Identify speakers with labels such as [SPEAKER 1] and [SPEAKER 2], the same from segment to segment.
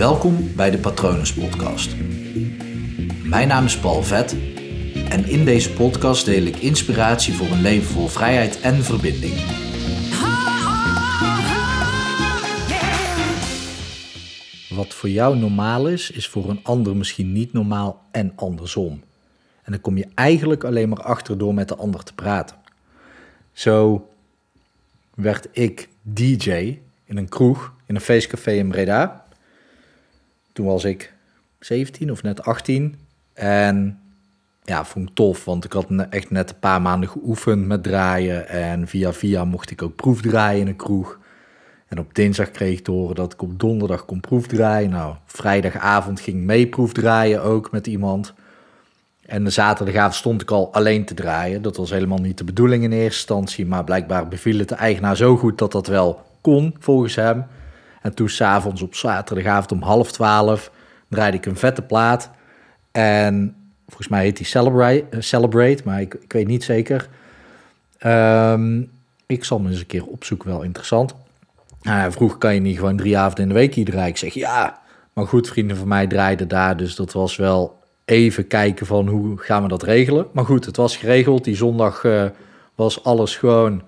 [SPEAKER 1] Welkom bij de Patronus Podcast. Mijn naam is Paul Vet en in deze podcast deel ik inspiratie voor een leven vol vrijheid en verbinding. Wat voor jou normaal is, is voor een ander misschien niet normaal en andersom. En dan kom je eigenlijk alleen maar achter door met de ander te praten. Zo werd ik DJ in een kroeg, in een feestcafé in Breda. Toen was ik 17 of net 18. En ja, vond ik tof, want ik had echt net een paar maanden geoefend met draaien. En via via mocht ik ook proefdraaien in een kroeg. En op dinsdag kreeg ik te horen dat ik op donderdag kon proefdraaien. Nou, vrijdagavond ging ik mee proefdraaien ook met iemand. En de zaterdagavond stond ik al alleen te draaien. Dat was helemaal niet de bedoeling in eerste instantie. Maar blijkbaar beviel het de eigenaar zo goed dat dat wel kon, volgens hem. En toen s'avonds op zaterdagavond om half twaalf draaide ik een vette plaat. En volgens mij heet die Celebrate, uh, Celebrate maar ik, ik weet niet zeker. Ehm, ik zal me eens een keer opzoeken, wel interessant. Nou, vroeger kan je niet gewoon drie avonden in de week hier draaien. Ik zeg ja, maar goed, vrienden van mij draaiden daar. Dus dat was wel even kijken van hoe gaan we dat regelen. Maar goed, het was geregeld. Die zondag uh, was alles gewoon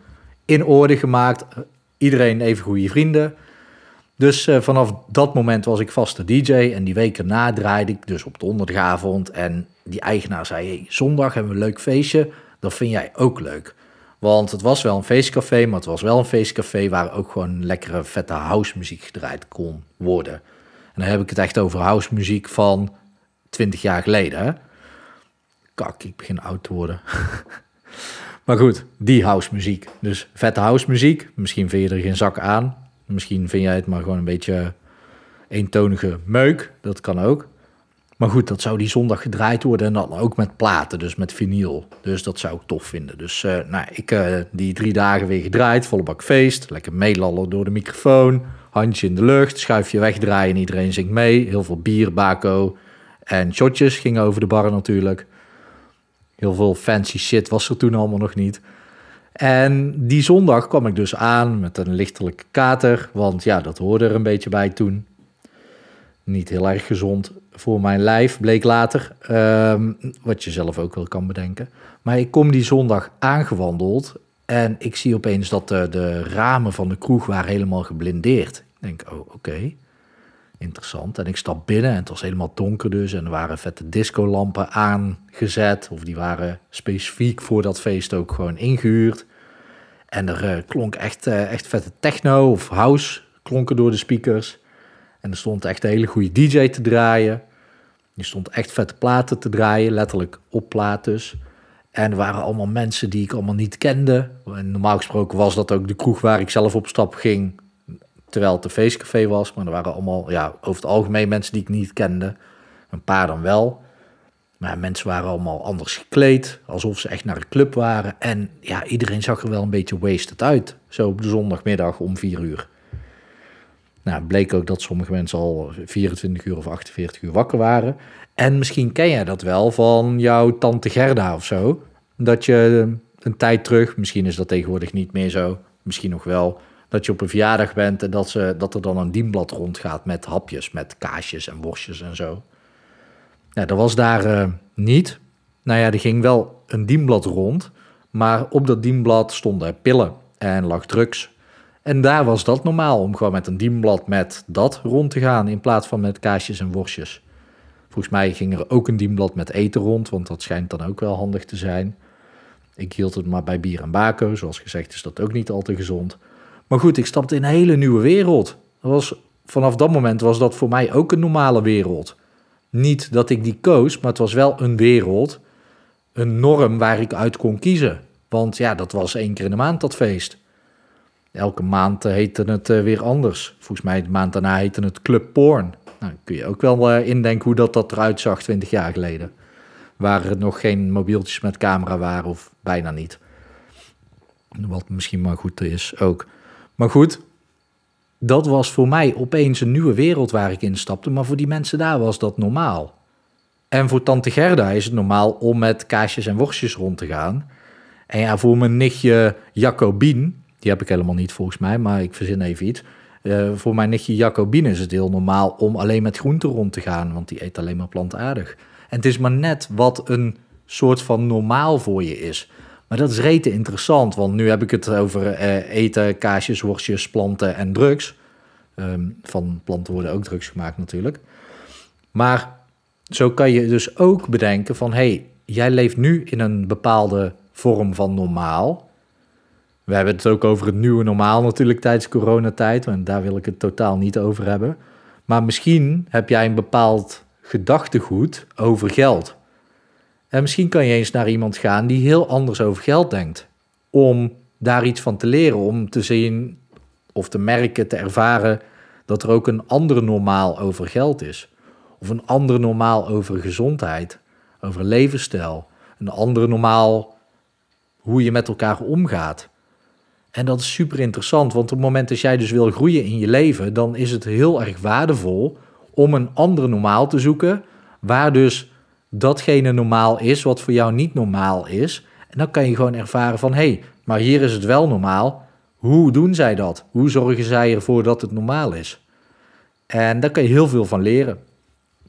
[SPEAKER 1] in orde gemaakt. Iedereen even goede vrienden. Dus uh, vanaf dat moment was ik vaste DJ. En die weken na draaide ik dus op donderdagavond. En die eigenaar zei, hey, zondag hebben we een leuk feestje. Dat vind jij ook leuk. Want het was wel een feestcafé, maar het was wel een feestcafé waar ook gewoon lekkere vette housemuziek gedraaid kon worden. En dan heb ik het echt over housemuziek van 20 jaar geleden. Kak, ik begin oud te worden. maar goed, die housemuziek. Dus vette housemuziek. Misschien vind je er geen zak aan. Misschien vind jij het maar gewoon een beetje eentonige meuk. Dat kan ook. Maar goed, dat zou die zondag gedraaid worden en dan ook met platen, dus met vinyl. Dus dat zou ik tof vinden. Dus uh, nou, ik uh, die drie dagen weer gedraaid, volle bak feest. Lekker meelallen door de microfoon, handje in de lucht, schuifje wegdraaien, iedereen zingt mee. Heel veel bier, bako en shotjes gingen over de bar natuurlijk. Heel veel fancy shit was er toen allemaal nog niet. En die zondag kwam ik dus aan met een lichtelijke kater, want ja, dat hoorde er een beetje bij toen. Niet heel erg gezond voor mijn lijf, bleek later. Um, wat je zelf ook wel kan bedenken. Maar ik kom die zondag aangewandeld en ik zie opeens dat de, de ramen van de kroeg waren helemaal geblindeerd. Ik denk, oh, oké. Interessant. En ik stap binnen en het was helemaal donker dus. En er waren vette discolampen aangezet. Of die waren specifiek voor dat feest ook gewoon ingehuurd. En er uh, klonk echt, uh, echt vette techno of house klonken door de speakers. En er stond echt een hele goede DJ te draaien. Er stond echt vette platen te draaien, letterlijk op plaat dus. En er waren allemaal mensen die ik allemaal niet kende. En normaal gesproken was dat ook de kroeg waar ik zelf op stap ging, terwijl het een feestcafé was. Maar er waren allemaal, ja, over het algemeen mensen die ik niet kende. Een paar dan wel. Maar mensen waren allemaal anders gekleed, alsof ze echt naar een club waren. En ja, iedereen zag er wel een beetje wasted uit. Zo op de zondagmiddag om vier uur. Nou, bleek ook dat sommige mensen al 24 uur of 48 uur wakker waren. En misschien ken jij dat wel van jouw tante Gerda of zo. Dat je een tijd terug, misschien is dat tegenwoordig niet meer zo, misschien nog wel, dat je op een verjaardag bent en dat, ze, dat er dan een dienblad rondgaat met hapjes, met kaasjes en worstjes en zo. Nou, dat was daar uh, niet. Nou ja, er ging wel een dienblad rond, maar op dat dienblad stonden pillen en lag drugs en daar was dat normaal, om gewoon met een dienblad met dat rond te gaan in plaats van met kaasjes en worstjes. Volgens mij ging er ook een dienblad met eten rond, want dat schijnt dan ook wel handig te zijn. Ik hield het maar bij bier en bako, zoals gezegd is dat ook niet al te gezond. Maar goed, ik stapte in een hele nieuwe wereld. Dat was, vanaf dat moment was dat voor mij ook een normale wereld. Niet dat ik die koos, maar het was wel een wereld, een norm waar ik uit kon kiezen. Want ja, dat was één keer in de maand dat feest. Elke maand heette het uh, weer anders. Volgens mij de maand daarna heette het Club Porn. Nou, kun je ook wel uh, indenken hoe dat, dat eruit zag 20 jaar geleden. Waar er nog geen mobieltjes met camera waren of bijna niet. Wat misschien maar goed is ook. Maar goed, dat was voor mij opeens een nieuwe wereld waar ik instapte. Maar voor die mensen daar was dat normaal. En voor tante Gerda is het normaal om met kaasjes en worstjes rond te gaan. En ja, voor mijn nichtje Jacobien, die heb ik helemaal niet volgens mij, maar ik verzin even iets. Uh, voor mijn nichtje Jacobine is het heel normaal om alleen met groenten rond te gaan, want die eet alleen maar plantaardig. En het is maar net wat een soort van normaal voor je is. Maar dat is rete interessant, want nu heb ik het over uh, eten, kaasjes, worstjes, planten en drugs. Um, van planten worden ook drugs gemaakt natuurlijk. Maar zo kan je dus ook bedenken van... hey, jij leeft nu in een bepaalde vorm van normaal. We hebben het ook over het nieuwe normaal natuurlijk tijdens coronatijd... en daar wil ik het totaal niet over hebben. Maar misschien heb jij een bepaald gedachtegoed over geld... En misschien kan je eens naar iemand gaan die heel anders over geld denkt. Om daar iets van te leren, om te zien of te merken, te ervaren dat er ook een ander normaal over geld is. Of een ander normaal over gezondheid, over levensstijl. Een ander normaal hoe je met elkaar omgaat. En dat is super interessant, want op het moment dat jij dus wil groeien in je leven, dan is het heel erg waardevol om een ander normaal te zoeken, waar dus datgene normaal is wat voor jou niet normaal is. En dan kan je gewoon ervaren van, hé, hey, maar hier is het wel normaal. Hoe doen zij dat? Hoe zorgen zij ervoor dat het normaal is? En daar kan je heel veel van leren.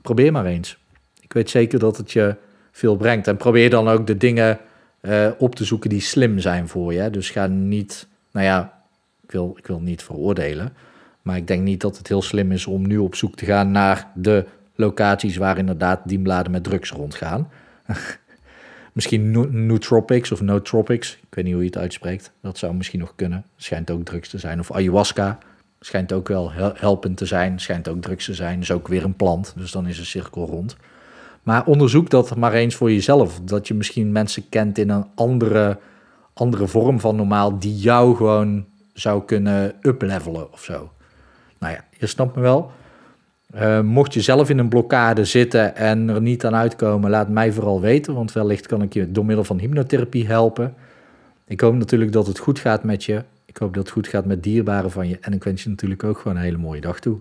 [SPEAKER 1] Probeer maar eens. Ik weet zeker dat het je veel brengt. En probeer dan ook de dingen uh, op te zoeken die slim zijn voor je. Dus ga niet, nou ja, ik wil, ik wil niet veroordelen. Maar ik denk niet dat het heel slim is om nu op zoek te gaan naar de locaties waar inderdaad dienbladen met drugs rondgaan. misschien nootropics of nootropics, ik weet niet hoe je het uitspreekt. Dat zou misschien nog kunnen. Schijnt ook drugs te zijn. Of ayahuasca, schijnt ook wel helpend te zijn. Schijnt ook drugs te zijn. Is ook weer een plant, dus dan is een cirkel rond. Maar onderzoek dat maar eens voor jezelf. Dat je misschien mensen kent in een andere, andere vorm van normaal, die jou gewoon zou kunnen uplevelen of zo. Nou ja, je snapt me wel. Uh, mocht je zelf in een blokkade zitten en er niet aan uitkomen, laat mij vooral weten, want wellicht kan ik je door middel van hypnotherapie helpen. Ik hoop natuurlijk dat het goed gaat met je. Ik hoop dat het goed gaat met dierbaren van je. En ik wens je natuurlijk ook gewoon een hele mooie dag toe.